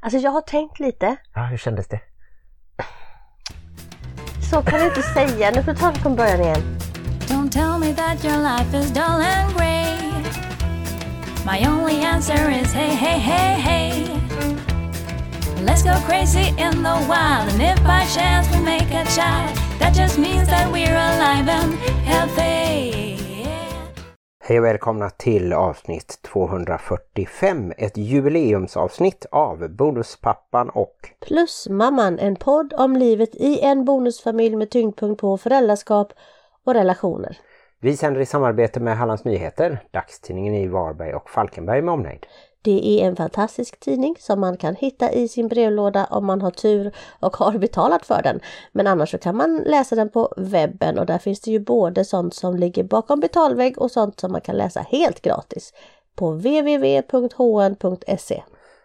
Alltså jag har tänkt lite. Ja, hur kändes det? Så kan du inte säga. Nu får du ta det från början igen. Don't tell me that your life is dull and grey. My only answer is hey, hey, hey, hey. Let's go crazy in the wild, and if by chance we make a child, that just means that we're alive and healthy. Hej och välkomna till avsnitt 245, ett jubileumsavsnitt av Bonuspappan och Plusmamman, en podd om livet i en bonusfamilj med tyngdpunkt på föräldraskap och relationer. vi sänder i samarbete med Hallands Nyheter, dagstidningen i Varberg och Falkenberg med omnejd. Det är en fantastisk tidning som man kan hitta i sin brevlåda om man har tur och har betalat för den. Men annars så kan man läsa den på webben och där finns det ju både sånt som ligger bakom betalvägg och sånt som man kan läsa helt gratis på www.hn.se.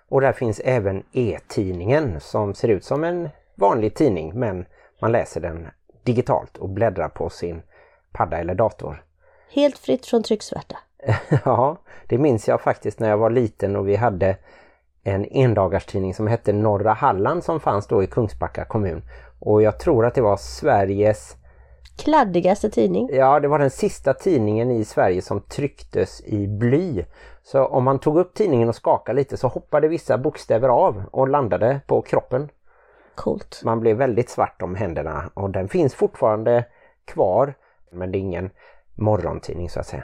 Och där finns även e-tidningen som ser ut som en vanlig tidning men man läser den digitalt och bläddrar på sin padda eller dator. Helt fritt från trycksvärta. ja, det minns jag faktiskt när jag var liten och vi hade en endagarstidning som hette Norra Halland som fanns då i Kungsbacka kommun. Och jag tror att det var Sveriges, Kladdigaste tidning. ja det var den sista tidningen i Sverige som trycktes i bly. Så om man tog upp tidningen och skakade lite så hoppade vissa bokstäver av och landade på kroppen. Coolt. Man blev väldigt svart om händerna och den finns fortfarande kvar men det är ingen morgontidning så att säga.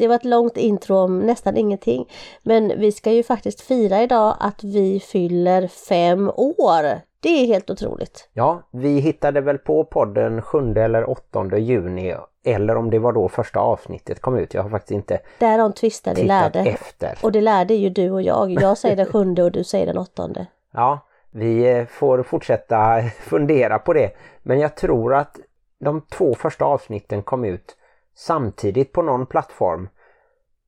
Det var ett långt intro om nästan ingenting. Men vi ska ju faktiskt fira idag att vi fyller fem år. Det är helt otroligt. Ja, vi hittade väl på podden 7 eller 8 juni eller om det var då första avsnittet kom ut. Jag har faktiskt inte Därom tvistar vi tittat lärde. efter. Och det lärde ju du och jag. Jag säger den sjunde och du säger den åttonde. Ja, vi eh, får fortsätta fundera på det. Men jag tror att de två första avsnitten kom ut samtidigt på någon plattform.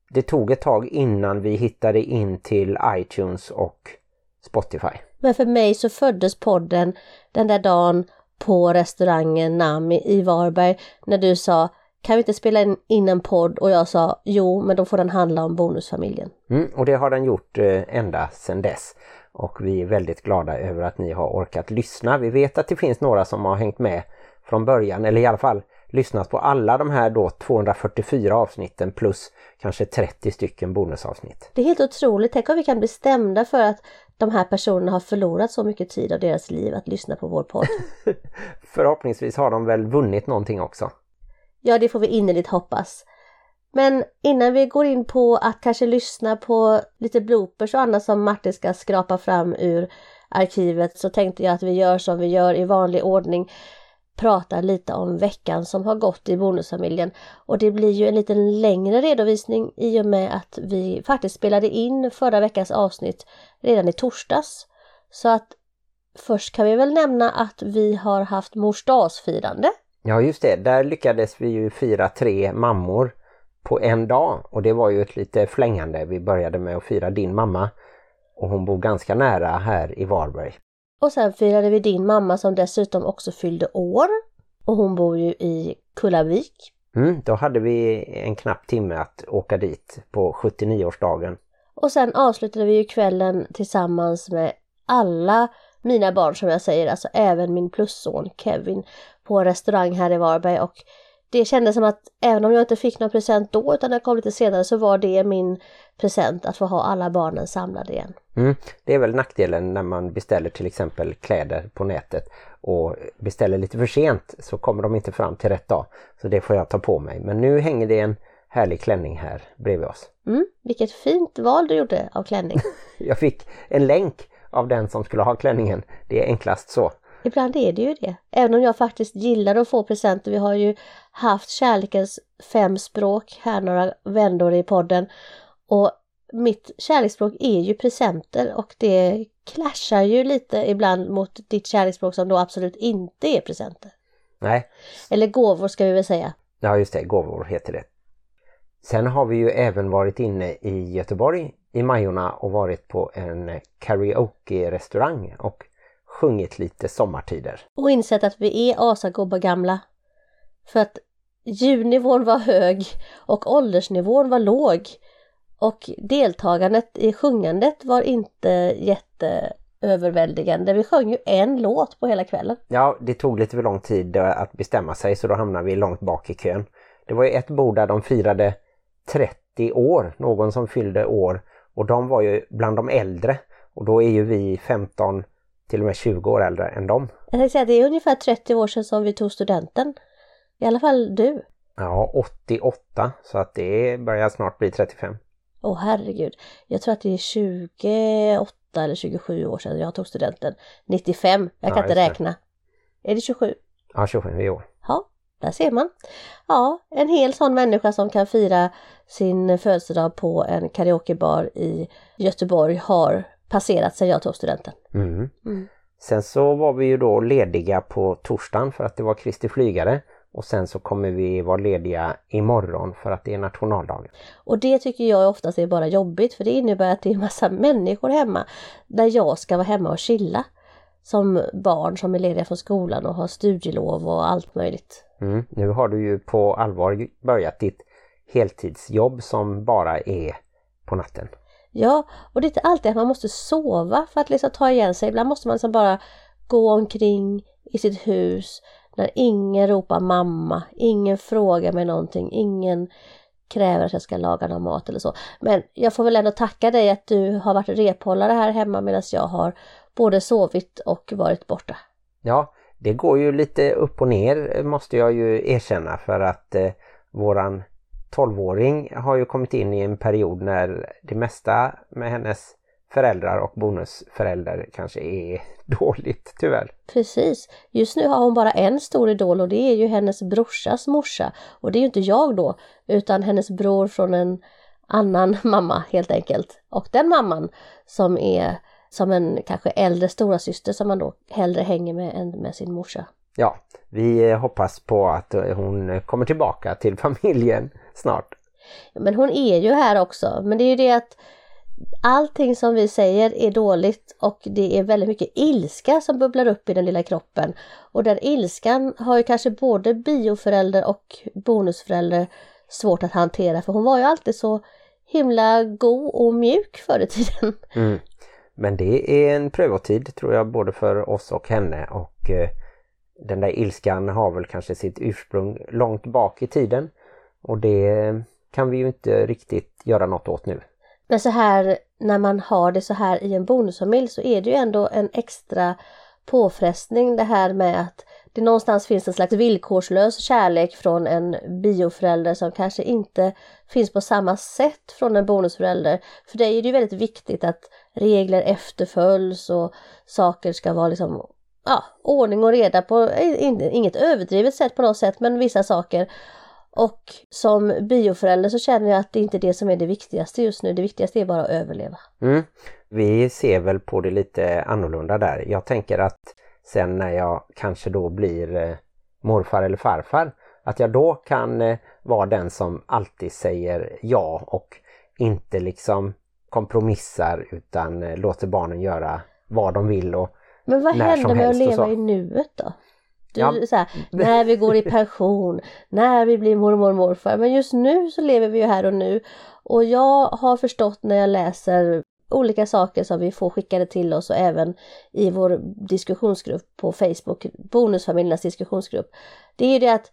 Det tog ett tag innan vi hittade in till iTunes och Spotify. Men för mig så föddes podden den där dagen på restaurangen Nami i Varberg när du sa kan vi inte spela in- en podd? Och jag sa jo, men då får den handla om bonusfamiljen. Mm, och det har den gjort eh, ända sedan dess. Och vi är väldigt glada över att ni har orkat lyssna. Vi vet att det finns några som har hängt med från början eller i alla fall lyssnat på alla de här då 244 avsnitten plus kanske 30 stycken bonusavsnitt. Det är helt otroligt. Tänk om vi kan bli stämda för att de här personerna har förlorat så mycket tid av deras liv att lyssna på vår podd. Förhoppningsvis har de väl vunnit någonting också. Ja, det får vi innerligt hoppas. Men innan vi går in på att kanske lyssna på lite bloopers och annat som Martin ska skrapa fram ur arkivet så tänkte jag att vi gör som vi gör i vanlig ordning prata lite om veckan som har gått i bonusfamiljen. Och det blir ju en lite längre redovisning i och med att vi faktiskt spelade in förra veckans avsnitt redan i torsdags. Så att först kan vi väl nämna att vi har haft mors dagsfirande. Ja just det, där lyckades vi ju fira tre mammor på en dag och det var ju ett lite flängande. Vi började med att fira din mamma och hon bor ganska nära här i Varberg. Och sen firade vi din mamma som dessutom också fyllde år. Och hon bor ju i Kullavik. Mm, då hade vi en knapp timme att åka dit på 79-årsdagen. Och sen avslutade vi ju kvällen tillsammans med alla mina barn som jag säger, alltså även min plusson Kevin på en restaurang här i Varberg och det kändes som att även om jag inte fick någon present då utan jag kom lite senare så var det min present att få ha alla barnen samlade igen. Mm, det är väl nackdelen när man beställer till exempel kläder på nätet och beställer lite för sent så kommer de inte fram till rätt dag. Så det får jag ta på mig. Men nu hänger det en härlig klänning här bredvid oss. Mm, vilket fint val du gjorde av klänning. Jag fick en länk av den som skulle ha klänningen. Det är enklast så. Ibland är det ju det. Även om jag faktiskt gillar att få presenter. Vi har ju haft kärlekens fem språk här några vändor i podden. Och mitt kärleksspråk är ju presenter och det clashar ju lite ibland mot ditt kärleksspråk som då absolut inte är presenter. Nej, Eller gåvor ska vi väl säga. ja just det, gåvor heter det. Sen har vi ju även varit inne i Göteborg i Majorna och varit på en karaoke-restaurang och sjungit lite sommartider. Och insett att vi är asagubbar gamla. För att ljudnivån var hög och åldersnivån var låg. Och deltagandet i sjungandet var inte jätte överväldigande. Vi sjöng ju en låt på hela kvällen. Ja, det tog lite för lång tid eh, att bestämma sig så då hamnade vi långt bak i kön. Det var ju ett bord där de firade 30 år, någon som fyllde år och de var ju bland de äldre och då är ju vi 15 till och med 20 år äldre än dem. Jag tänkte säga det är ungefär 30 år sedan som vi tog studenten. I alla fall du. Ja, 88 så att det börjar snart bli 35. Åh herregud. Jag tror att det är 28 eller 27 år sedan jag tog studenten. 95. Jag kan Ja, inte just det. räkna. Är det 27? Ja, 27 i år. Ja, där ser man. Ja, en hel sån människa som kan fira sin födelsedag på en karaokebar i Göteborg har passerat sedan jag tog studenten. Mm. Mm. Sen så var vi ju då lediga på torsdagen för att det var Kristi flygare och sen så kommer vi vara lediga imorgon för att det är nationaldagen. Och det tycker jag oftast är bara jobbigt för det innebär att det är massa människor hemma där jag ska vara hemma och chilla. Som barn som är lediga från skolan och har studielov och allt möjligt. Mm. Nu har du ju på allvar börjat ditt heltidsjobb som bara är på natten. Ja, och det är inte alltid att man måste sova för att liksom ta igen sig. Ibland måste man liksom bara gå omkring i sitt hus när ingen ropar mamma, ingen frågar mig någonting, ingen kräver att jag ska laga någon mat eller så. Men jag får väl ändå tacka dig att du har varit rephållare här hemma medan jag har både sovit och varit borta. Ja, det går ju lite upp och ner måste jag ju erkänna för att eh, våran 12-åring har ju kommit in i en period när det mesta med hennes föräldrar och bonusföräldrar kanske är dåligt tyvärr. Precis. Just nu har hon bara en stor idol och det är ju hennes brorsas morsa. Och det är ju inte jag då, utan hennes bror från en annan mamma helt enkelt. Och den mamman som är som en kanske äldre stora syster som man då hellre hänger med än med sin morsa. Ja, vi hoppas på att hon kommer tillbaka till familjen snart. Men hon är ju här också. Men det är ju det att allting som vi säger är dåligt och det är väldigt mycket ilska som bubblar upp i den lilla kroppen. Och den ilskan har ju kanske både bioförälder och bonusförälder svårt att hantera för hon var ju alltid så himla god och mjuk förr i tiden. Mm. Men det är en prövotid tror jag både för oss och henne och eh, den där ilskan har väl kanske sitt ursprung långt bak i tiden och det kan vi ju inte riktigt göra något åt nu. Men så här när man har det så här i en bonusfamilj så är det ju ändå en extra påfrestning det här med att det någonstans finns en slags villkorslös kärlek från en bioförälder som kanske inte finns på samma sätt från en bonusförälder. För dig är det ju väldigt viktigt att regler efterföljs och saker ska vara liksom ja, ordning och reda på, inget överdrivet sätt på något sätt, men vissa saker. Och som bioförälder så känner jag att det inte är det som är det viktigaste just nu. Det viktigaste är bara att överleva. Mm. Vi ser väl på det lite annorlunda där. Jag tänker att sen när jag kanske då blir eh, morfar eller farfar att jag då kan eh, vara den som alltid säger ja och inte liksom kompromissar utan eh, låter barnen göra vad de vill och Men vad När händer som med att helst leva i nuet då? Du, Ja. så här, när vi går i pension, när vi blir mormor och morfar. Men just nu så lever vi ju här och nu. Och jag har förstått när jag läser olika saker som vi får skickade till oss och även i vår diskussionsgrupp på Facebook, Bonusfamiljernas diskussionsgrupp. Det är ju det att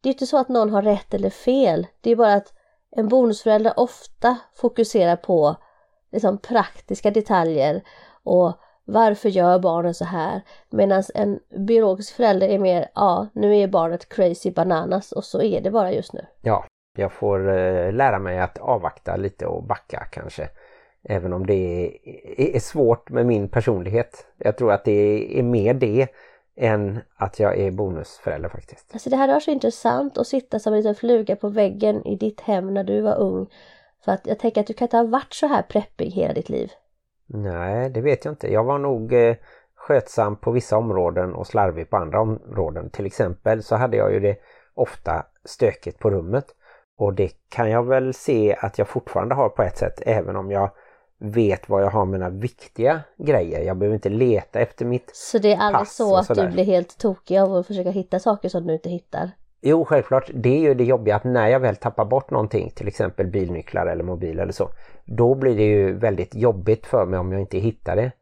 det är inte så att någon har rätt eller fel. Det är bara att en bonusförälder ofta fokuserar på liksom praktiska detaljer och varför gör barnen så här? Medan en biologisk förälder är mer, ja nu är barnet crazy bananas och så är det bara just nu. ja, jag får eh, lära mig att avvakta lite och backa kanske. Även om det är, är svårt med min personlighet. Jag tror att det är mer det än att jag är bonusförälder faktiskt. Alltså det här är så intressant att sitta som en liten fluga på väggen i ditt hem när du var ung. För att jag tänker att du kan inte ha varit så här preppig hela ditt liv. Nej, det vet jag inte. Jag var nog eh, skötsam på vissa områden och slarvig på andra områden. Till exempel så hade jag ju det ofta stökigt på rummet. Och det kan jag väl se att jag fortfarande har på ett sätt även om jag vet var jag har mina viktiga grejer. Jag behöver inte leta efter mitt. Så det är aldrig Pass så att du blir helt tokig av att försöka hitta saker som du inte hittar. Jo, självklart. Det är ju det jobbiga att när jag väl tappar bort någonting, till exempel bilnycklar eller mobil eller så, då blir det ju väldigt jobbigt för mig om jag inte hittar det.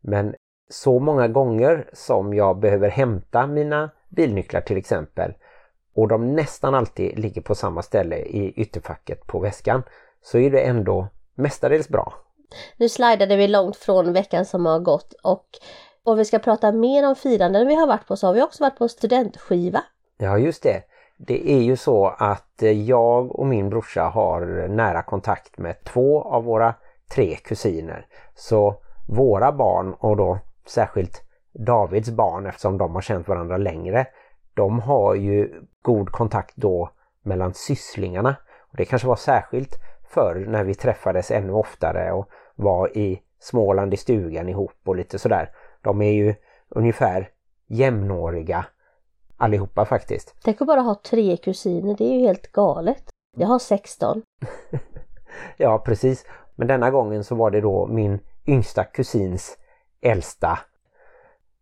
Men så många gånger som jag behöver hämta mina bilnycklar till exempel och de nästan alltid ligger på samma ställe i ytterfacket på väskan så är det ändå mestadels bra. Nu slidade vi långt från veckan som har gått och om vi ska prata mer om firanden vi har varit på så har vi också varit på studentskiva. Ja just det. Det är ju så att eh, jag och min brorsa har nära kontakt med två av våra tre kusiner. Så våra barn och då särskilt Davids barn eftersom de har känt varandra längre. De har ju god kontakt då mellan sysslingarna. Och det kanske var särskilt förr när vi träffades ännu oftare och var i Småland i stugan ihop och lite sådär. De är ju ungefär jämnåriga allihopa faktiskt. Tänk att bara ha tre kusiner, det är ju helt galet. Jag har 16. ja precis. Men denna gången så var det då min yngsta kusins äldsta.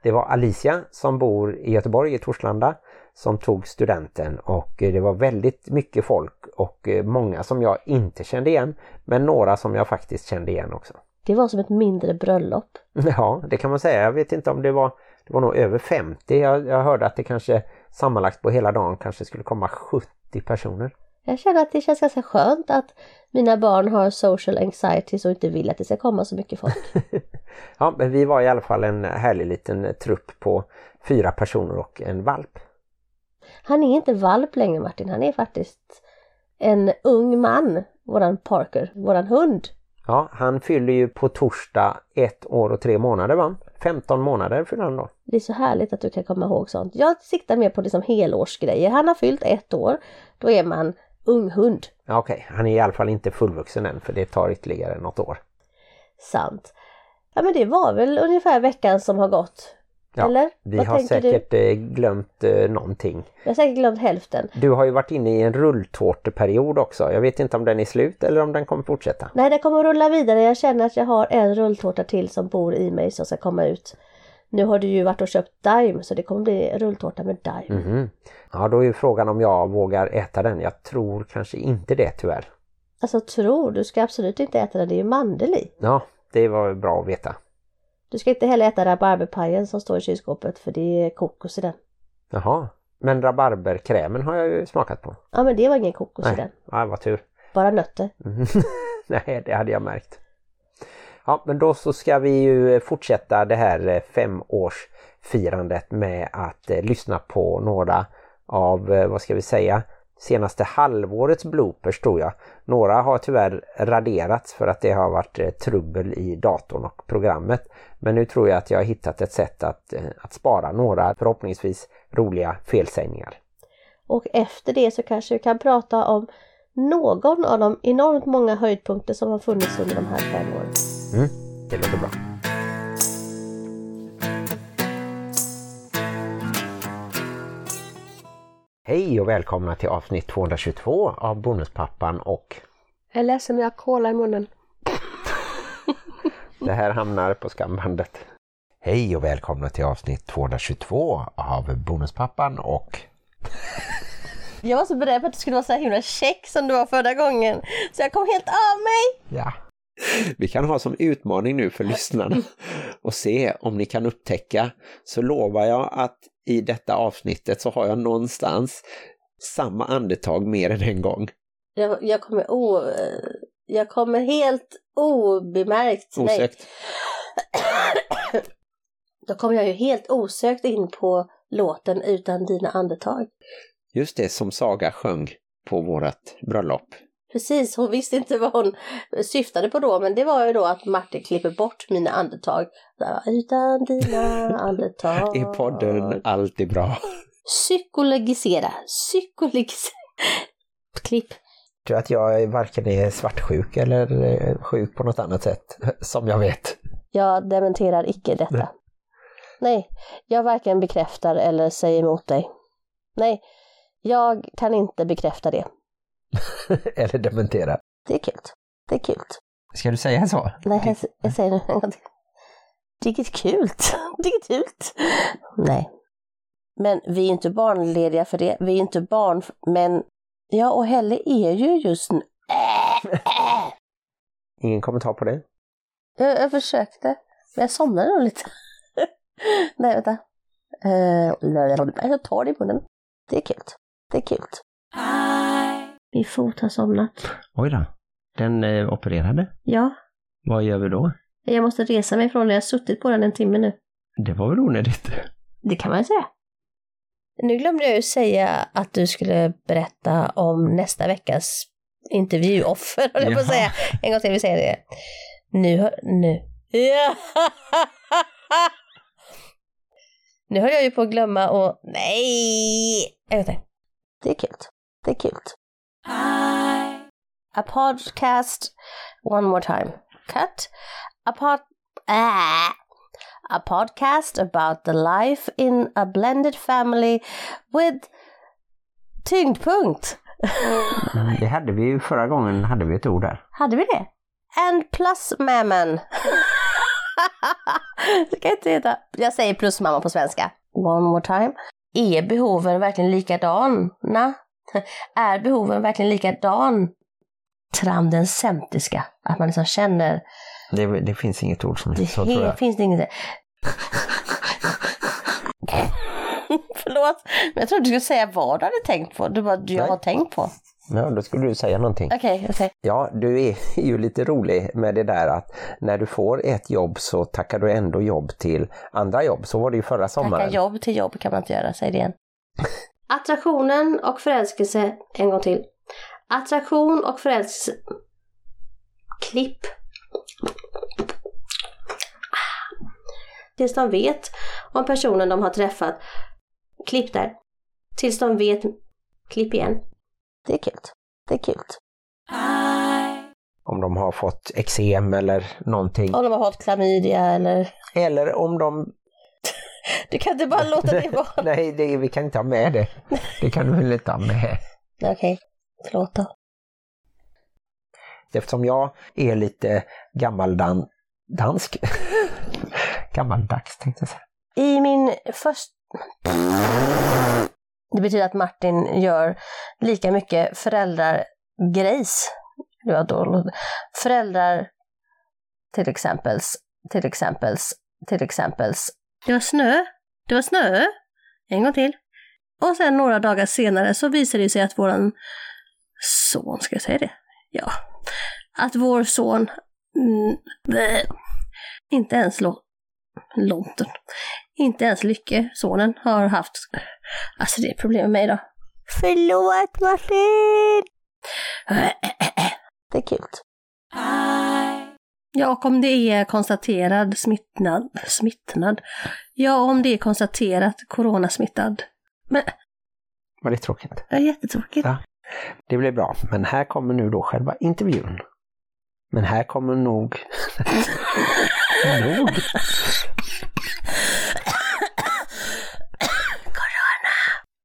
Det var Alicia som bor i Göteborg i Torslanda som tog studenten och det var väldigt mycket folk och många som jag inte kände igen men några som jag faktiskt kände igen också. Det var som ett mindre bröllop. Ja, det kan man säga. Jag vet inte om det var, det var nog över 50. Jag, jag hörde att det kanske sammanlagt på hela dagen kanske skulle komma 70 personer. Jag känner att det känns ganska skönt att mina barn har social anxiety och inte vill att det ska komma så mycket folk. ja, men vi var i alla fall en härlig liten trupp på fyra personer och en valp. Han är inte valp längre Martin, han är faktiskt en ung man, våran Parker, våran hund. Ja, han fyller ju på torsdag ett år och tre månader va? 15 månader fyller han då. Det är så härligt att du kan komma ihåg sånt. Jag siktar mer på liksom helårsgrejer. Han har fyllt ett år, då är man ung hund. Okej, okay. han är i alla fall inte fullvuxen än för det tar ytterligare något år. Sant. Ja men det var väl ungefär veckan som har gått. Ja, Eller? Vi Vad har säkert eh, glömt eh, någonting. Jag har säkert glömt hälften. Du har ju varit inne i en rulltårteperiod också. Jag vet inte om den är slut eller om den kommer fortsätta. Nej, det kommer att rulla vidare. Jag känner att jag har en rulltårta till som bor i mig som ska komma ut. Nu har du ju varit och köpt Daim så det kommer bli rulltårta med Daim. Mhm. Ja, då är ju frågan om jag vågar äta den. Jag tror kanske inte det tyvärr. Alltså tror, du ska absolut inte äta den, det är ju mandel i. Ja, det var bra att veta. Du ska inte heller äta rabarberpajen som står i kylskåpet för det är kokos i den. Jaha, men rabarberkrämen har jag ju smakat på. Ja men det var ingen kokos i Nej, den. ja, vad tur. Bara nötter. Mhm. Nej, det hade jag märkt. Ja, men då så ska vi ju fortsätta det här eh, femårsfirandet med att eh, lyssna på några av, eh, vad ska vi säga, senaste halvårets bloopers tror jag. Några har tyvärr raderats för att det har varit eh, trubbel i datorn och programmet. Men nu tror jag att jag har hittat ett sätt att, eh, att spara några förhoppningsvis roliga felsägningar. Och efter det så kanske vi kan prata om någon av de enormt många höjdpunkter som har funnits under de här fem åren. Mm, det låter bra. Hej och välkomna till avsnitt 222 av Bonuspappan och Jag är ledsen, jag har kola i munnen. det här hamnar på skambandet. Hej och välkomna till avsnitt 222 av Bonuspappan och Jag var så beredd på att du skulle vara så himla check som du var förra gången. Så jag kom helt av mig. Ja. Vi kan ha som utmaning nu för lyssnarna och se om ni kan upptäcka så lovar jag att i detta avsnittet så har jag någonstans samma andetag mer än en gång. Jag, jag kommer o... Jag kommer helt obemärkt. Nej. Osökt. Då kommer jag ju helt osökt in på låten Utan dina andetag. Just det som Saga sjöng på vårat bröllop. Precis, hon visste inte vad hon syftade på då, men det var ju då att Martin klipper bort mina andetag. Utan dina andetag. Är podden alltid bra? Psykologisera, psykologisera. Klipp. tror att jag varken är svartsjuk eller eh, sjuk på något annat sätt som jag vet. Jag dementerar icke detta. Nej. Nej, jag varken bekräftar eller säger emot dig. Nej, jag kan inte bekräfta det. eller dementera. Det är kul. Det är kul. Ska du säga så? Nej, jag, jag säger det en gång till. Det är kul. Det är kul. Nej. Men vi är inte barnlediga för det. Vi är inte barn, men jag och Helle är ju just nu. Ingen kommentar på det? Jag, jag försökte, men jag somnade nog lite. Nej, vänta. Uh, jag tar det i munnen. Det är kul. Det är kul. Min fot har somnat. Oj då. Den eh, opererade. Ja, Vad gör vi då? jag måste resa mig från det. Jag har suttit på den en timme nu. Det var väl onödigt. Det kan man säga. Nu glömde jag ju säga att du skulle berätta om nästa veckas intervjuoffer, höll jag på att säga. En gång till, vi säger det. Nu, hör- nu. Ja. Nu höll jag ju på att glömma och nej! En gång till. Det är kul. Det är kul. A podcast, one more time. Cut. A pod... Ah. A podcast about the life in a blended family with tyngdpunkt. Det hade vi ju förra gången, hade vi ett ord där. Hade vi det? And plus mamman. det kan inte heta. Jag säger plus mamma på svenska. One more time. Är behoven verkligen likadana? Är behoven verkligen likadan? Tramdensemtiska. Att man liksom känner Det, det finns inget ord som Det heter så tror jag. finns det inget. Förlåt, men jag trodde du skulle säga vad du hade tänkt på. Du bara, du jag Nej. har tänkt på. Ja, då skulle du säga någonting. Okej, okej. Ja, du är ju lite rolig med det där att när du får ett jobb så tackar du ändå jobb till andra jobb. Så var det ju förra Tacka sommaren. jobb till jobb kan man inte göra, säg det igen. Attraktionen och förälskelse, en gång till. Attraktion och förälskelse. Klipp. Tills de vet om personen de har träffat. Klipp där. Tills de vet. Klipp igen. Det är kul. Det är kul. Om de har fått eksem eller någonting. Om de har fått klamydia eller... Eller om de... Du kan inte bara låta det vara. Nej, det, vi kan inte ha med det. Det kan du väl inte ha med. Okej, förlåt då. Eftersom jag är lite gammaldan... dansk. Gammaldags tänkte jag säga. I min första... Det betyder att Martin gör lika mycket föräldragrejs. Föräldrar till exempels, till exempels, till exempels. Det var snö. Det var snö. En gång till. Och sen några dagar senare så visar det sig att våran son, ska jag säga det? Ja. Att vår son mm, bleh, inte ens lå- Långt. Inte ens Lycke, sonen, har haft... Alltså det är problem med mig då. Förlåt Martin! Det är kul. Ja, och om det är konstaterad smittnad, smittnad. Ja, om det är konstaterat coronasmittad. Men, Var det tråkigt? ja, jättetråkigt. Ja. Det blir bra. Men här kommer nu då själva intervjun. Men här kommer nog... nog.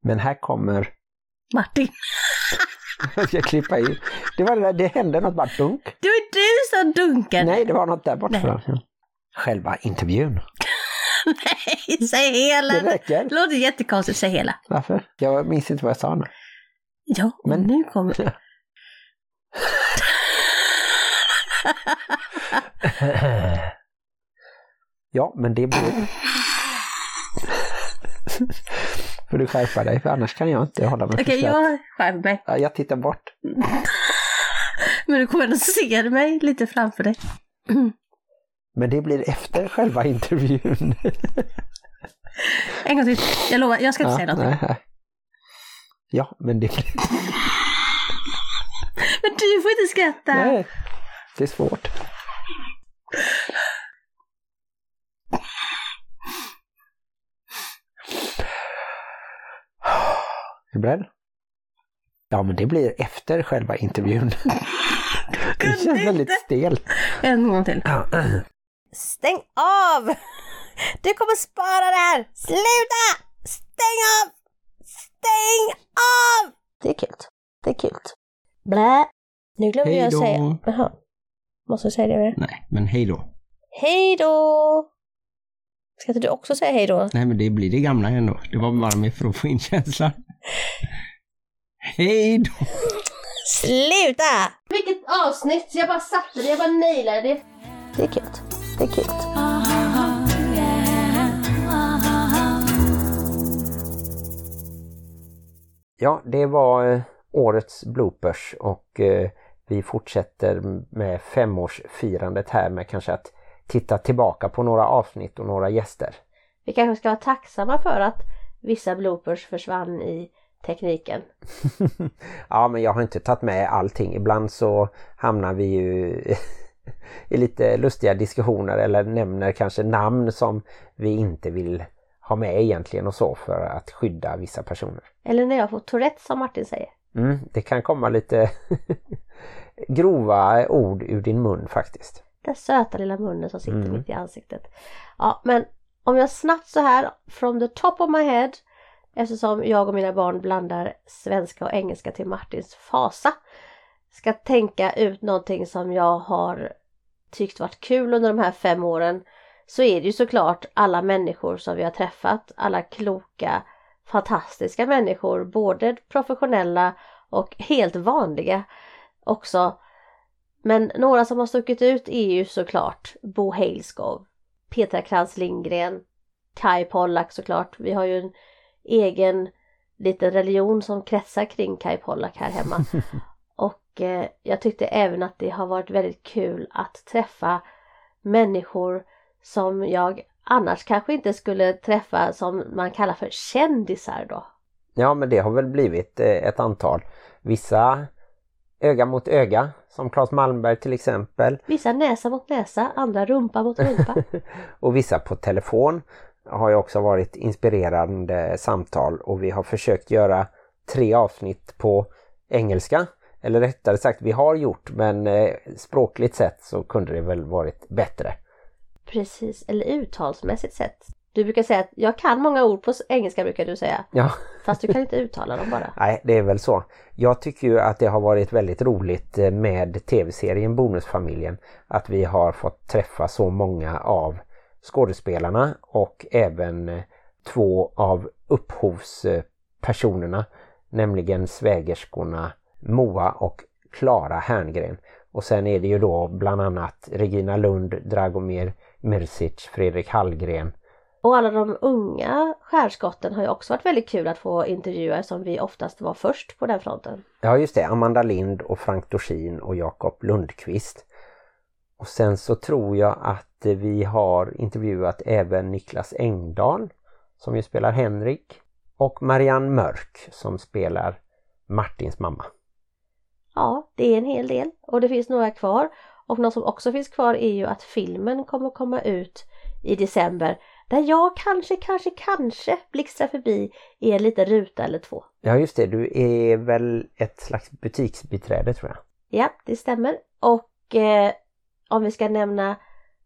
Men här kommer... Martin, Jag ska klippa i. Det var det där, det hände något bara dunk. du som dunkade! Nej, det var något där borta. Nej. Själva intervjun. Nej, säg hela! Det räcker. Det låter jättekonstigt, säg hela. Varför? Jag minns inte vad jag sa nu. Ja, Men- nu kommer... Ja, men det blir... Får du skärpa dig, för annars kan jag inte hålla mig Okej, skratt. jag skärper mig. Ja, jag tittar bort. Men du kommer ändå se mig lite framför dig. Men det blir efter själva intervjun. En gång till. Jag lovar, jag ska inte säga något. nej. Ja, men det blir... Men du får inte skratta. Nej, det är svårt. Är du beredd? Ja, men det blir efter själva intervjun. Det känns väldigt stelt. En gång till. Stäng av! Du kommer spara det här! Sluta! Stäng av! Stäng av! Det är kul. Det är kul. Blä. Nu glömde jag då. säga... Jaha. Måste jag säga det med? Nej, men hej då. Hej då! Ska inte du också säga hej då? Nej, men det blir det gamla ändå. Det var bara med för att få in känslan. Hej då! Sluta! Vilket avsnitt! Jag bara satte det, jag bara nailade det. Det är kul. Det är kul. Ja, det var eh, årets bloopers och eh, vi fortsätter med femårsfirandet här med kanske att titta tillbaka på några avsnitt och några gäster. Vi kanske ska vara tacksamma för att vissa bloopers försvann i tekniken. ja, men jag har inte tagit med allting. Ibland så hamnar vi ju i lite lustiga diskussioner eller nämner kanske namn som vi inte vill ha med egentligen och så för att skydda vissa personer. Eller när jag får Tourette som Martin säger. Mm, det kan komma lite grova ord ur din mun faktiskt. Den söta lilla munnen som sitter mm. mitt i ansiktet. Ja, men om jag snabbt så här from the top of my head eftersom jag och mina barn blandar svenska och engelska till Martins fasa ska tänka ut någonting som jag har tyckt varit kul under de här fem åren så är det ju såklart alla människor som vi har träffat, alla kloka, fantastiska människor, både professionella och helt vanliga också. Men några som har stuckit ut är ju såklart Bo Heilskov, Petra Krantz Lindgren, Kai Pollak såklart. Vi har ju en egen liten religion som kretsar kring Kai Pollak här hemma. Och eh, jag tyckte även att det har varit väldigt kul att träffa människor som jag annars kanske inte skulle träffa som man kallar för kändisar då. Ja men det har väl blivit eh, ett antal. Vissa öga mot öga som Claes Malmberg till exempel. Vissa näsa mot näsa, andra rumpa mot rumpa. och vissa på telefon har ju också varit inspirerande samtal och vi har försökt göra tre avsnitt på engelska. Eller rättare sagt, vi har gjort men eh, språkligt sett så kunde det väl varit bättre. Precis, eller uttalsmässigt sett. Du brukar säga att jag kan många ord på engelska brukar du säga. Ja. Fast du kan inte uttala dem bara. Nej, det är väl så. Jag tycker ju att det har varit väldigt roligt eh, med tv-serien Bonusfamiljen. Att vi har fått träffa så många av skådespelarna och även eh, två av upphovspersonerna. Nämligen svägerskorna Moa och Klara Herngren. Och sen är det ju då bland annat Regina Lund, Dragomir Mirsic, Fredrik Hallgren. Och alla de unga skärskotten har ju också varit väldigt kul att få intervjua som vi oftast var först på den fronten. Ja just det, Amanda Lind och Frank Dorsin och Jakob Lundqvist. Och sen så tror jag att vi har intervjuat även Niklas Engdahl som ju spelar Henrik och Marianne Mörk som spelar Martins mamma. Ja, det är en hel del och det finns några kvar. Och något som också finns kvar är ju att filmen kommer komma ut i december där jag kanske, kanske, kanske blixtrar förbi i en liten ruta eller två. Ja just det, du är väl ett slags butiksbiträde tror jag. Ja, det stämmer. Och eh, om vi ska nämna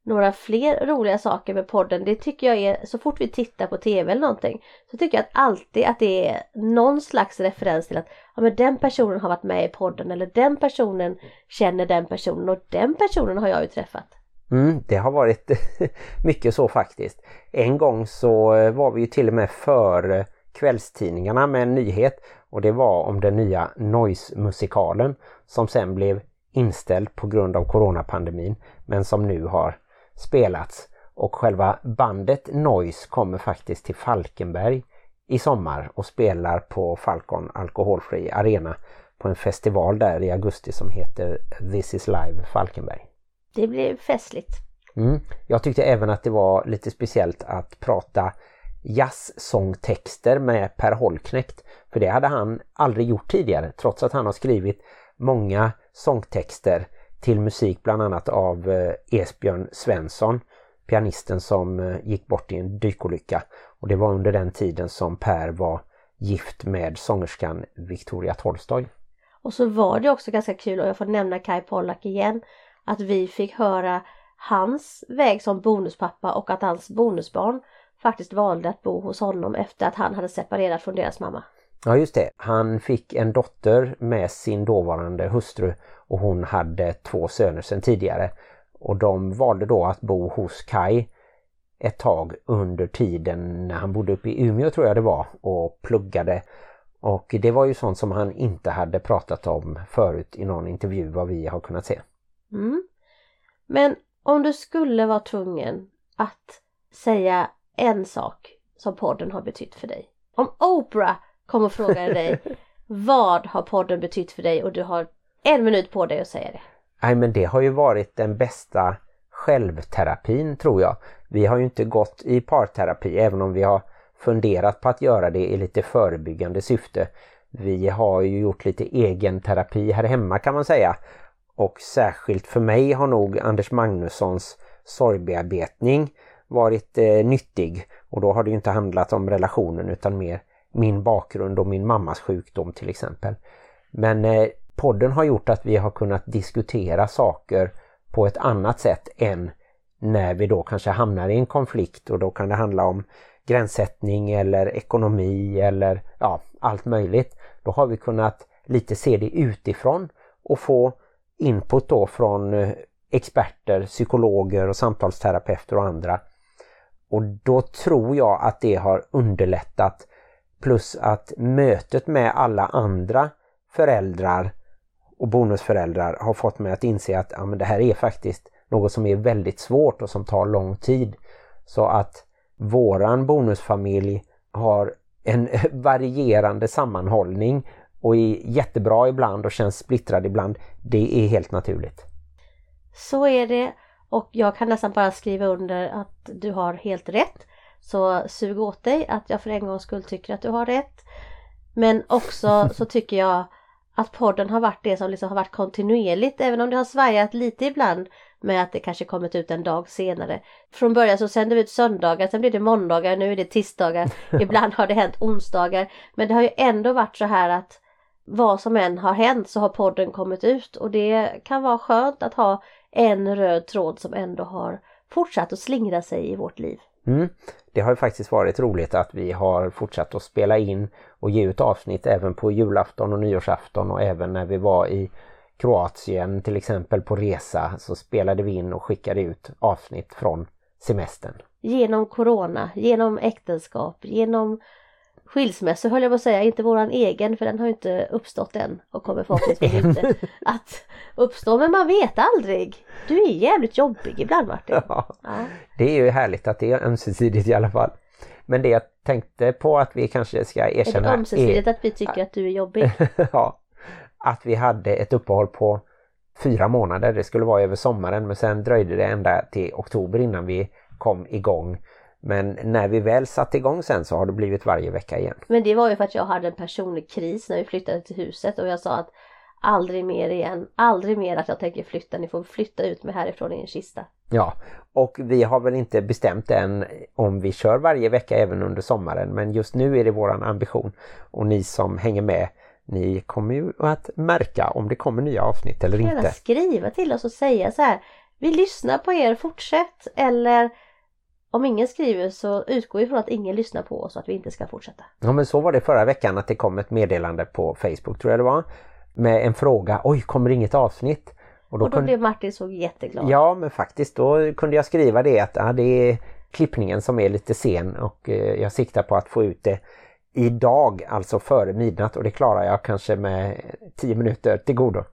några fler roliga saker med podden. Det tycker jag är så fort vi tittar på tv eller någonting så tycker jag att alltid att det är någon slags referens till att ja, men den personen har varit med i podden eller den personen känner den personen och den personen har jag ju träffat. Mm, det har varit mycket så faktiskt. En gång så var vi ju till och med för kvällstidningarna med en nyhet och det var om den nya Noise-musikalen som sen blev inställd på grund av coronapandemin men som nu har spelats och själva bandet Noise kommer faktiskt till Falkenberg i sommar och spelar på Falcon Alkoholfri Arena på en festival där i augusti som heter This is Live Falkenberg. Det blir festligt. Mm. Jag tyckte även att det var lite speciellt att prata jazzsångtexter med Per Holknekt. För det hade han aldrig gjort tidigare trots att han har skrivit många sångtexter till musik bland annat av eh, Esbjörn Svensson, pianisten som eh, gick bort i en dykolycka. Och det var under den tiden som Per var gift med sångerskan Victoria Tolstoj. Och så var det också ganska kul, och jag får nämna Kai Pollak igen, att vi fick höra hans väg som bonuspappa och att hans bonusbarn faktiskt valde att bo hos honom efter att han hade separerat från deras mamma. Ja just det, han fick en dotter med sin dåvarande hustru och hon hade två söner sedan tidigare. Och de valde då att bo hos Kai ett tag under tiden när han bodde uppe i Umeå tror jag det var och pluggade. Och det var ju sånt som han inte hade pratat om förut i någon intervju vad vi har kunnat se. Mm. Men om du skulle vara tvungen att säga en sak som podden har betytt för dig. Om Oprah kommer och frågar dig Vad har podden betytt för dig? Och du har en minut på dig att säga det. Nej men det har ju varit den bästa självterapin tror jag. Vi har ju inte gått i parterapi även om vi har funderat på att göra det i lite förebyggande syfte. Vi har ju gjort lite egen terapi här hemma kan man säga. Och särskilt för mig har nog Anders Magnussons sorgbearbetning varit eh, nyttig. Och då har det ju inte handlat om relationen utan mer min bakgrund och min mammas sjukdom till exempel. Men eh, podden har gjort att vi har kunnat diskutera saker på ett annat sätt än när vi då kanske hamnar i en konflikt och då kan det handla om gränssättning eller ekonomi eller ja, allt möjligt. Då har vi kunnat lite se det utifrån och få input då från eh, experter, psykologer och samtalsterapeuter och andra. Och då tror jag att det har underlättat plus att mötet med alla andra föräldrar och bonusföräldrar har fått mig att inse att ja, men det här är faktiskt något som är väldigt svårt och som tar lång tid. Så att våran bonusfamilj har en varierande sammanhållning och är jättebra ibland och känns splittrad ibland. Det är helt naturligt. Så är det och jag kan nästan bara skriva under att du har helt rätt. Så sug åt dig att jag för en gångs skull tycker att du har rätt. Men också så tycker jag att podden har varit det som liksom har varit kontinuerligt även om det har svajat lite ibland med att det kanske kommit ut en dag senare. Från början så sände vi ut söndagar, sen blir det måndagar, nu är det tisdagar. Ibland har det hänt onsdagar. Men det har ju ändå varit så här att vad som än har hänt så har podden kommit ut och det kan vara skönt att ha en röd tråd som ändå har fortsatt att slingra sig i vårt liv. Mm. Det har ju faktiskt varit roligt att vi har fortsatt att spela in och ge ut avsnitt även på julafton och nyårsafton och även när vi var i Kroatien till exempel på resa så spelade vi in och skickade ut avsnitt från semestern. Genom corona, genom äktenskap, genom skilsmässor höll jag på att säga, inte våran egen för den har inte uppstått än och kommer förhoppningsvis inte att uppstå. Men man vet aldrig. Du är jävligt jobbig ibland Martin. Ja, ja. Det är ju härligt att det är ömsesidigt i alla fall. Men det jag tänkte på att vi kanske ska erkänna... Är det ömsesidigt är... att vi tycker att du är jobbig? ja. Att vi hade ett uppehåll på fyra månader. Det skulle vara över sommaren men sen dröjde det ända till oktober innan vi kom igång. Men när vi väl satte igång sen så har det blivit varje vecka igen. Men det var ju för att jag hade en personlig kris när vi flyttade till huset och jag sa att aldrig mer igen, aldrig mer att jag tänker flytta, ni får flytta ut mig härifrån i en kista. Ja, och vi har väl inte bestämt än om vi kör varje vecka även under sommaren men just nu är det våran ambition och ni som hänger med ni kommer ju att märka om det kommer nya avsnitt eller inte. skriva till oss och säga så här vi lyssnar på er, fortsätt eller om ingen skriver så utgår vi från att ingen lyssnar på oss och att vi inte ska fortsätta. Ja men så var det förra veckan att det kom ett meddelande på Facebook tror jag det var. Med en fråga, oj kommer det inget avsnitt? Och då, och då kunde... blev Martin så jätteglad. Ja men faktiskt då kunde jag skriva det att ja, det är klippningen som är lite sen och eh, jag siktar på att få ut det idag, alltså före midnatt och det klarar jag kanske med 10 minuter till godo.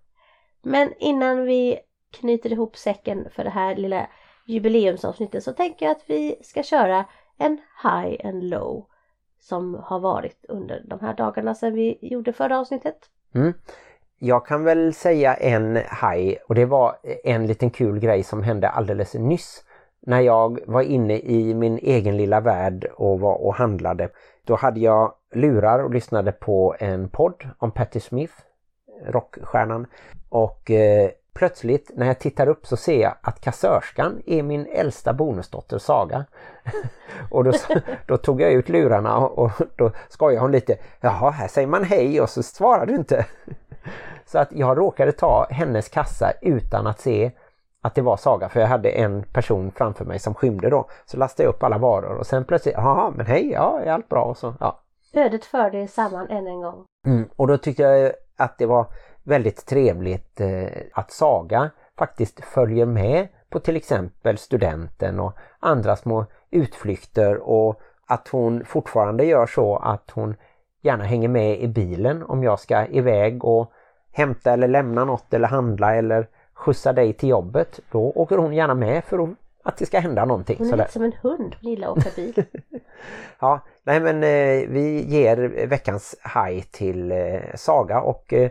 Men innan vi knyter ihop säcken för det här lilla jubileumsavsnittet så tänker jag att vi ska köra en high and low som har varit under de här dagarna sedan vi gjorde förra avsnittet. Mm. Jag kan väl säga en high och det var en liten kul grej som hände alldeles nyss. När jag var inne i min egen lilla värld och var och handlade. Då hade jag lurar och lyssnade på en podd om Patti Smith, rockstjärnan. Och eh, Plötsligt när jag tittar upp så ser jag att kassörskan är min äldsta bonusdotter Saga. och då, då, tog jag ut lurarna och då skojade hon lite. Jaha, här säger man hej och så svarar du inte. så att jag råkade ta hennes kassa utan att se att det var Saga för jag hade en person framför mig som skymde då. Så lastade jag upp alla varor och sen plötsligt, jaha men hej, ja är allt bra? Och så, ja. Ödet förde samman än en gång. Mm, och då tyckte jag att det var väldigt trevligt eh, att Saga faktiskt följer med på till exempel studenten och andra små utflykter och att hon fortfarande gör så att hon gärna hänger med i bilen om jag ska iväg och hämta eller lämna något eller handla eller skjutsa dig till jobbet. Då åker hon gärna med för att att det ska hända någonting. Hon är sådär. lite som en hund, hon gillar att åka bil. Ja, nej men eh, vi ger veckans haj till eh, Saga och eh,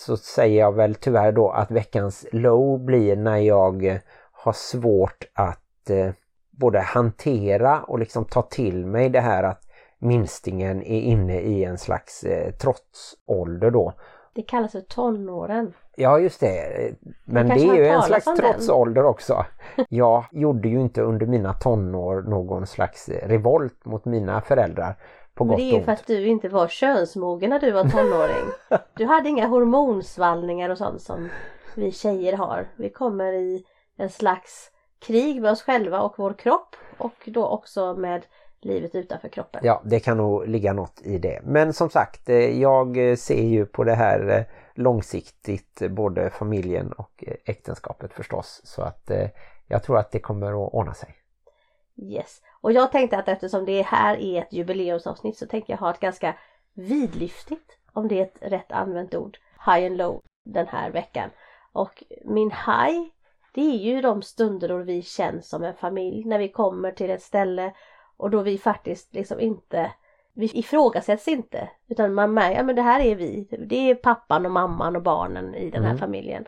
så säger jag väl tyvärr då att veckans low blir när jag har svårt att eh, både hantera och liksom ta till mig det här att minstingen är inne i en slags eh, trotsålder då. Det kallas för tonåren. Ja just det, men det kanske är ju en slags trotsålder också. Jag gjorde ju inte under mina tonår någon slags revolt mot mina föräldrar på gott det är och ju för att du inte var könsmogen när du var tonåring. Du hade inga hormonsvallningar och sånt som vi tjejer har. Vi kommer i en slags krig med oss själva och vår kropp och då också med livet utanför kroppen. Ja, det kan nog ligga något i det. Men som sagt, eh, jag eh, ser ju på det här eh, långsiktigt, både familjen och äktenskapet förstås. Så att jag tror att det kommer att ordna sig. Yes. Och jag tänkte att eftersom det här är ett jubileumsavsnitt så tänker jag ha ett ganska vidlyftigt, om det är ett rätt använt ord, high and low den här veckan. Och min high, det är ju de stunder då vi känns som en familj, när vi kommer till ett ställe och då vi faktiskt liksom inte, vi ifrågasätts inte, utan man märker, ja men det här är vi, det är pappan och mamman och barnen i den här Mm. familjen.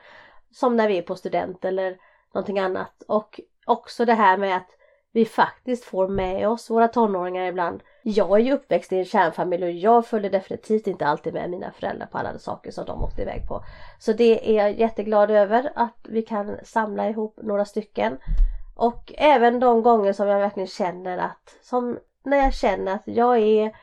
Som när vi är på student eller någonting annat. Och också det här med att vi faktiskt får med oss våra tonåringar ibland. Jag är ju uppväxt i en kärnfamilj och jag följde definitivt inte alltid med mina föräldrar på alla saker som de åkte iväg på. Så det är jag jätteglad över att vi kan samla ihop några stycken. Och även de gånger som jag verkligen känner att, som när jag känner att jag är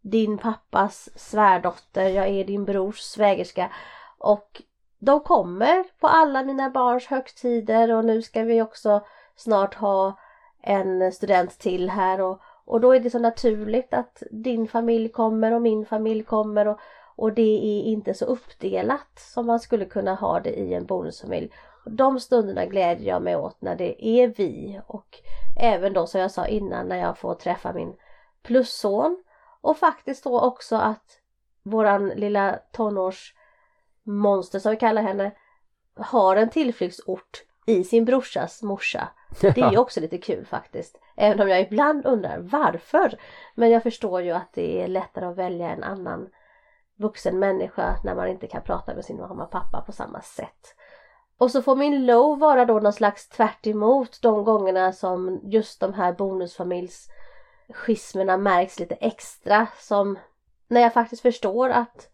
din pappas svärdotter, jag är din brors svägerska och de kommer på alla mina barns högtider och nu ska vi också snart ha en student till här och, och då är det så naturligt att din familj kommer och min familj kommer och, och det är inte så uppdelat som man skulle kunna ha det i en bonusfamilj. De stunderna glädjer jag mig åt när det är vi och även då som jag sa innan när jag får träffa min plusson och faktiskt då också att våran lilla tonårsmonster som vi kallar henne har en tillflyktsort i sin brorsas morsa. Det är ju också lite kul faktiskt. Även om jag ibland undrar varför. Men jag förstår ju att det är lättare att välja en annan vuxen människa när man inte kan prata med sin mamma och pappa på samma sätt. Och så får min low vara då någon slags tvärt emot de gångerna som just de här bonusfamiljsschismerna märks lite extra. Som när jag faktiskt förstår att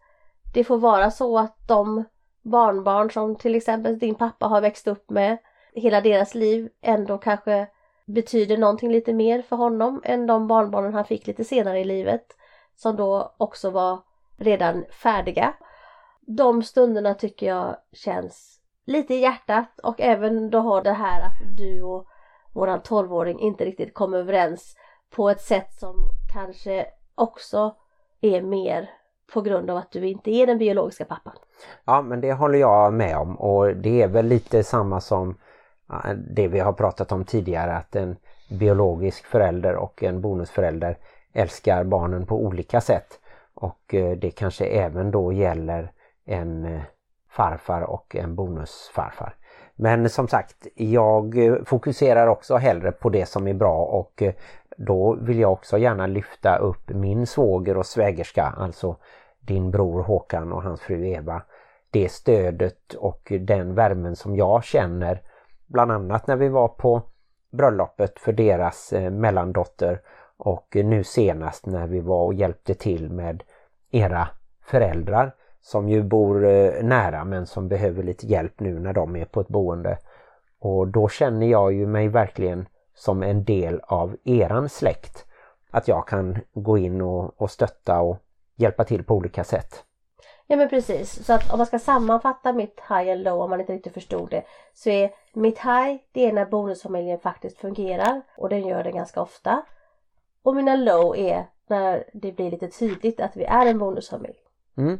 det får vara så att de barnbarn som till exempel din pappa har växt upp med hela deras liv ändå kanske betyder någonting lite mer för honom än de barnbarnen han fick lite senare i livet som då också var redan färdiga. De stunderna tycker jag känns lite i hjärtat och även då har det här att du och våran 12-åring inte riktigt kommer överens på ett sätt som kanske också är mer på grund av att du inte är den biologiska pappan. Ja men det håller jag med om och det är väl lite samma som det vi har pratat om tidigare att en biologisk förälder och en bonusförälder älskar barnen på olika sätt. Och eh, det kanske även då gäller en eh, farfar och en bonusfarfar. Men som sagt, jag eh, fokuserar också hellre på det som är bra och då vill jag också gärna lyfta upp min svåger och svägerska, alltså din bror Håkan och hans fru Eva. Det stödet och den värmen som jag känner, bland annat när vi var på bröllopet för deras eh, mellandotter och nu senast när vi var och hjälpte till med era föräldrar som ju bor eh, nära men som behöver lite hjälp nu när de är på ett boende. Och då känner jag ju mig verkligen som en del av eran släkt. Att jag kan gå in och, och stötta och hjälpa till på olika sätt. Ja men precis, så att om man ska sammanfatta mitt high and low om man inte riktigt förstod det så är mitt high det är när bonusfamiljen faktiskt fungerar och den gör det ganska ofta. Och mina low är när det blir lite tydligt att vi är en bonusfamilj. Mm.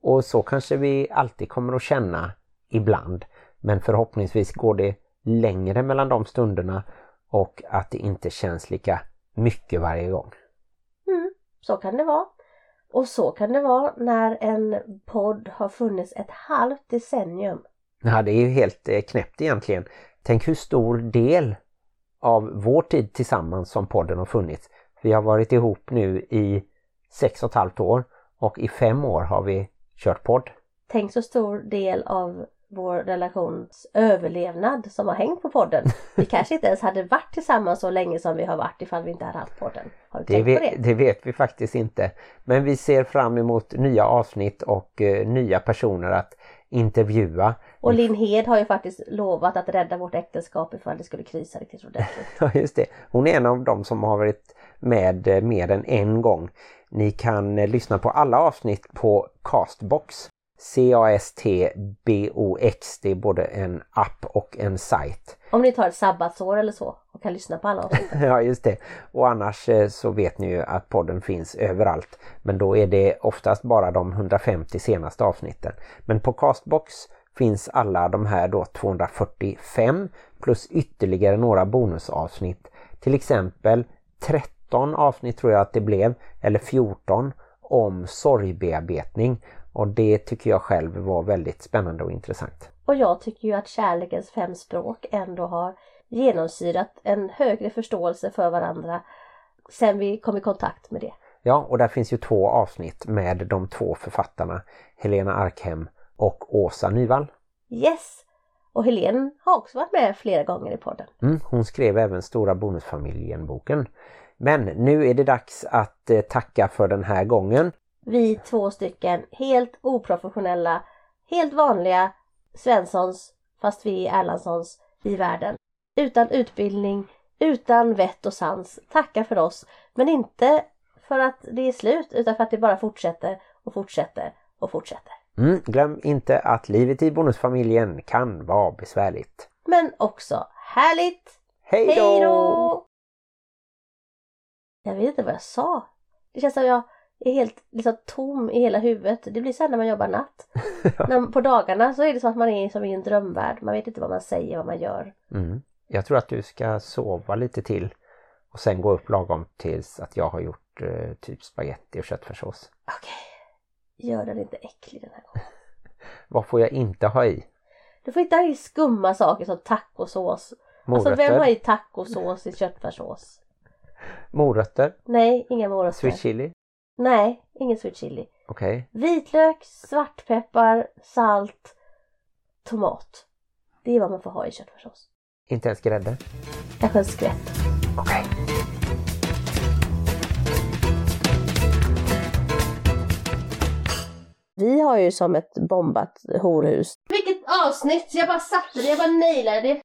Och så kanske vi alltid kommer att känna ibland. Men förhoppningsvis går det längre mellan de stunderna och att det inte känns lika mycket varje gång. Mm, så kan det vara. Och så kan det vara när en podd har funnits ett halvt decennium. Ja, det är ju helt eh, knäppt egentligen. Tänk hur stor del av vår tid tillsammans som podden har funnits. Vi har varit ihop nu i sex och ett halvt år och i fem år har vi kört podd. Tänk så stor del av vår relations överlevnad som har hängt på podden. Vi kanske inte ens hade varit tillsammans så länge som vi har varit ifall vi inte hade haft podden. Har du Det tänkt på vet, det? det vet vi faktiskt inte. Men vi ser fram emot nya avsnitt och eh, nya personer att intervjua. Och Linn Hed har ju faktiskt lovat att rädda vårt äktenskap ifall det skulle krisa riktigt ordentligt. Ja just det. Hon är en av dem som har varit med eh, mer än en gång. Ni kan eh, lyssna på alla avsnitt på Castbox. C-A-S-T-B-O-X. Det är både en app och en sajt. Om ni tar ett sabbatsår eller så och kan lyssna på alla avsnitt. Ja just det. Och annars eh, så vet ni ju att podden finns överallt. Men då är det oftast bara de 150 senaste avsnitten. Men på Castbox finns alla de här då 245 plus ytterligare några bonusavsnitt. Till exempel 13 avsnitt tror jag att det blev, eller 14 om sorgbearbetning. Och det tycker jag själv var väldigt spännande och intressant. Och jag tycker ju att kärlekens fem språk ändå har genomsyrat en högre förståelse för varandra sen vi kom i kontakt med det. Ja, och där finns ju två avsnitt med de två författarna Helena Arkhem och Åsa Nyvall. Yes! Och Helene har också varit med flera gånger i podden. Mm, hon skrev även Stora bonusfamiljen-boken. Men nu är det dags att eh, tacka för den här gången. Vi två stycken helt oprofessionella, helt vanliga Svenssons, fast vi är Erlandssons, i världen. Utan utbildning, utan vett och sans, tackar för oss. Men inte för att det är slut, utan för att det bara fortsätter och fortsätter och fortsätter. Mm, glöm inte att livet i bonusfamiljen kan vara besvärligt. Men också härligt! Hej då! Jag vet inte vad jag sa. Det känns som jag är helt liksom, tom i hela huvudet. Det blir så här när man jobbar natt. när, på dagarna så är det som att man är som i en drömvärld. Man vet inte vad man säger, vad man gör. Mm. Jag tror att du ska sova lite till och sen gå upp lagom tills att jag har gjort eh, typ spaghetti och köttfärssås. Okej. Gör den inte äcklig den här gången. Vad får jag inte ha i? Du får inte ha i skumma saker som tacosås. Morötter? Alltså vem har i tacosås i köttfärssås? Morötter? Nej, inga morötter. Sweet chili? Nej, ingen sweet chili. Okej. Vitlök, svartpeppar, salt, tomat. Det är vad man får ha i köttfärssås. Inte ens grädde? Kanske en skvätt. Okej. Vi har ju som ett bombat horhus. Vilket avsnitt! Jag bara satte det, jag bara nailade det.